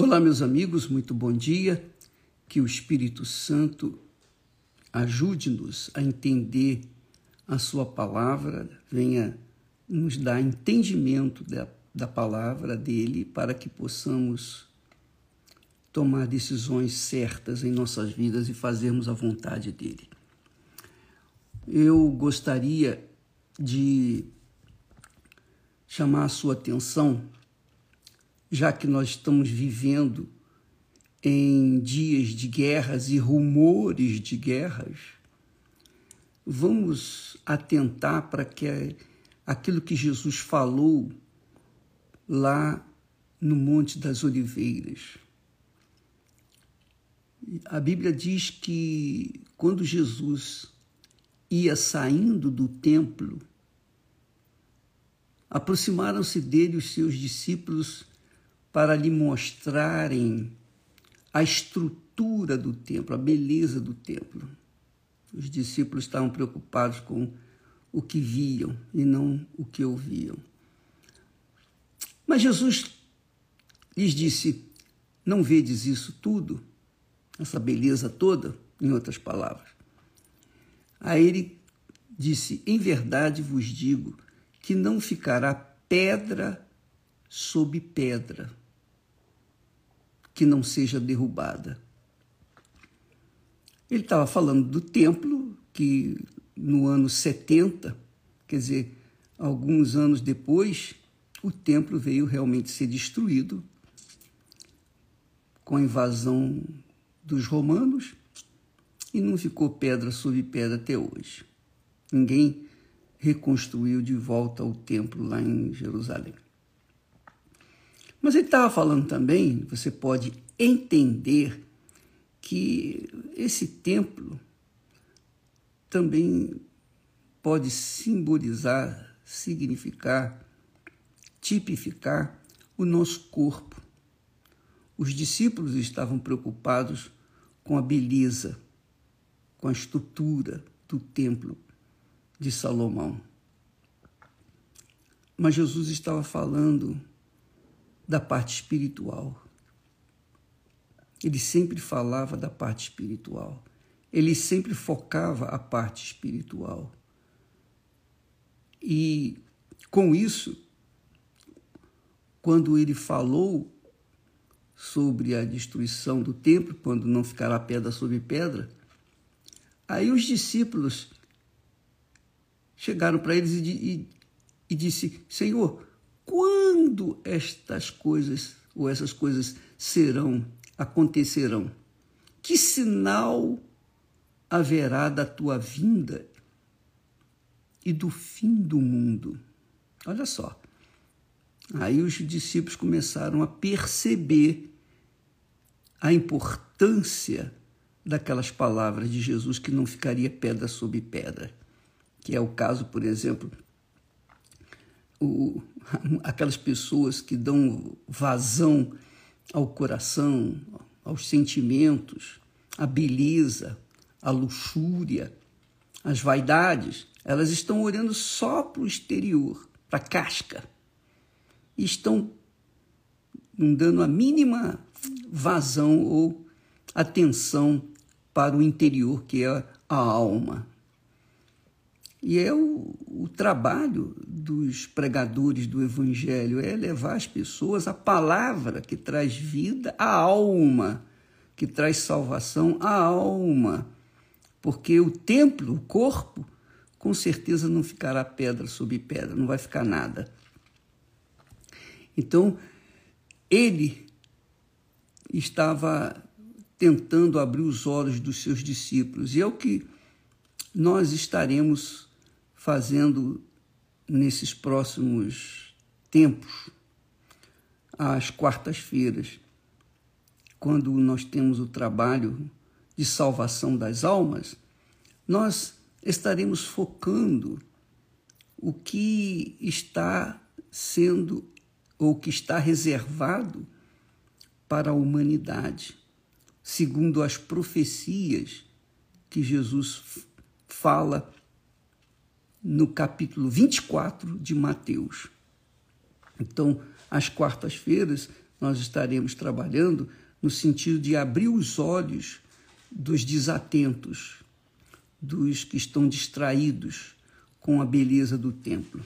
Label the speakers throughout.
Speaker 1: Olá, meus amigos, muito bom dia. Que o Espírito Santo ajude-nos a entender a Sua palavra, venha nos dar entendimento da, da palavra dele para que possamos tomar decisões certas em nossas vidas e fazermos a vontade dele. Eu gostaria de chamar a sua atenção já que nós estamos vivendo em dias de guerras e rumores de guerras, vamos atentar para que aquilo que Jesus falou lá no Monte das Oliveiras. A Bíblia diz que quando Jesus ia saindo do templo, aproximaram-se dele os seus discípulos para lhe mostrarem a estrutura do templo, a beleza do templo. Os discípulos estavam preocupados com o que viam e não o que ouviam. Mas Jesus lhes disse: Não vedes isso tudo, essa beleza toda, em outras palavras. A ele disse: Em verdade vos digo que não ficará pedra sob pedra que não seja derrubada. Ele estava falando do templo, que no ano 70, quer dizer, alguns anos depois, o templo veio realmente ser destruído com a invasão dos romanos e não ficou pedra sobre pedra até hoje. Ninguém reconstruiu de volta o templo lá em Jerusalém. Mas ele estava falando também, você pode entender que esse templo também pode simbolizar, significar, tipificar o nosso corpo. Os discípulos estavam preocupados com a beleza, com a estrutura do templo de Salomão. Mas Jesus estava falando da parte espiritual. Ele sempre falava da parte espiritual. Ele sempre focava a parte espiritual. E com isso, quando ele falou sobre a destruição do templo, quando não ficará pedra sobre pedra, aí os discípulos chegaram para eles e, e, e disse: Senhor, quando estas coisas ou essas coisas serão, acontecerão? Que sinal haverá da tua vinda e do fim do mundo? Olha só. Aí os discípulos começaram a perceber a importância daquelas palavras de Jesus que não ficaria pedra sobre pedra, que é o caso, por exemplo, o, aquelas pessoas que dão vazão ao coração, aos sentimentos, à beleza, à luxúria, às vaidades, elas estão olhando só para o exterior, para a casca, e estão não dando a mínima vazão ou atenção para o interior, que é a alma. E é o, o trabalho dos pregadores do Evangelho, é levar as pessoas a palavra que traz vida à alma, que traz salvação à alma. Porque o templo, o corpo, com certeza não ficará pedra sobre pedra, não vai ficar nada. Então, ele estava tentando abrir os olhos dos seus discípulos, e é o que nós estaremos fazendo nesses próximos tempos, às quartas-feiras, quando nós temos o trabalho de salvação das almas, nós estaremos focando o que está sendo ou que está reservado para a humanidade, segundo as profecias que Jesus fala no capítulo 24 de Mateus. Então, às quartas-feiras, nós estaremos trabalhando no sentido de abrir os olhos dos desatentos, dos que estão distraídos com a beleza do templo.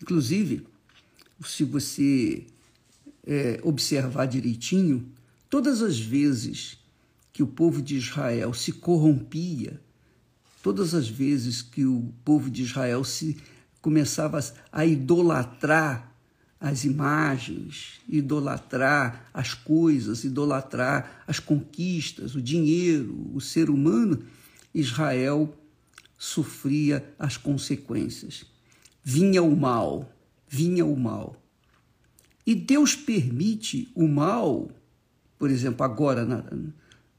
Speaker 1: Inclusive, se você é, observar direitinho, todas as vezes que o povo de Israel se corrompia, todas as vezes que o povo de Israel se começava a idolatrar as imagens, idolatrar as coisas, idolatrar as conquistas, o dinheiro, o ser humano, Israel sofria as consequências. Vinha o mal, vinha o mal. E Deus permite o mal, por exemplo, agora na,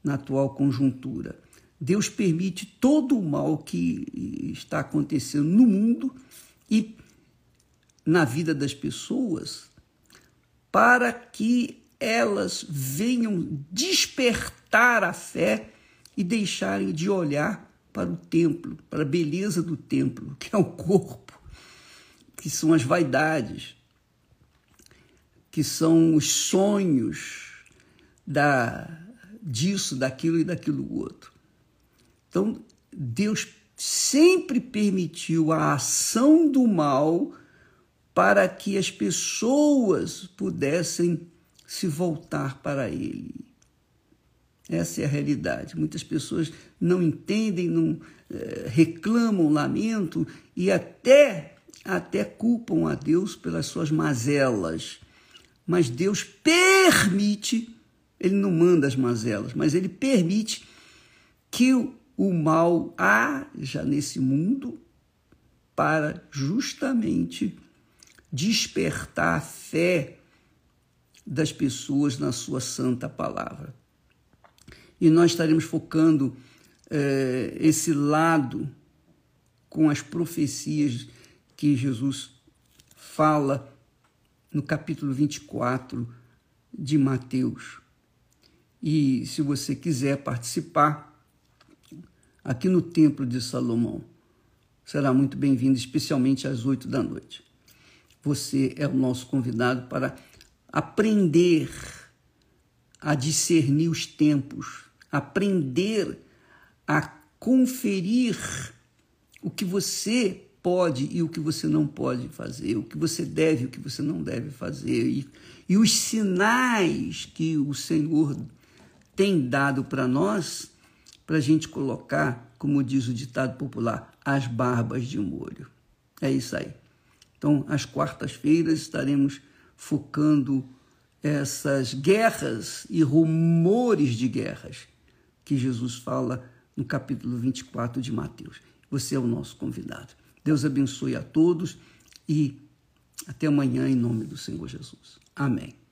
Speaker 1: na atual conjuntura. Deus permite todo o mal que está acontecendo no mundo e na vida das pessoas para que elas venham despertar a fé e deixarem de olhar para o templo, para a beleza do templo, que é o corpo, que são as vaidades, que são os sonhos da disso, daquilo e daquilo outro. Então, Deus sempre permitiu a ação do mal para que as pessoas pudessem se voltar para Ele. Essa é a realidade. Muitas pessoas não entendem, não é, reclamam, lamentam e até até culpam a Deus pelas suas mazelas. Mas Deus permite, ele não manda as mazelas, mas ele permite que o mal haja nesse mundo para justamente despertar a fé das pessoas na sua santa palavra. E nós estaremos focando eh, esse lado com as profecias que Jesus fala no capítulo 24 de Mateus. E se você quiser participar aqui no Templo de Salomão, será muito bem-vindo, especialmente às oito da noite. Você é o nosso convidado para aprender a discernir os tempos, aprender a conferir o que você pode e o que você não pode fazer, o que você deve e o que você não deve fazer, e, e os sinais que o Senhor tem dado para nós, para a gente colocar, como diz o ditado popular, as barbas de molho. É isso aí. Então, às quartas-feiras estaremos focando essas guerras e rumores de guerras que Jesus fala no capítulo 24 de Mateus. Você é o nosso convidado. Deus abençoe a todos e até amanhã em nome do Senhor Jesus. Amém.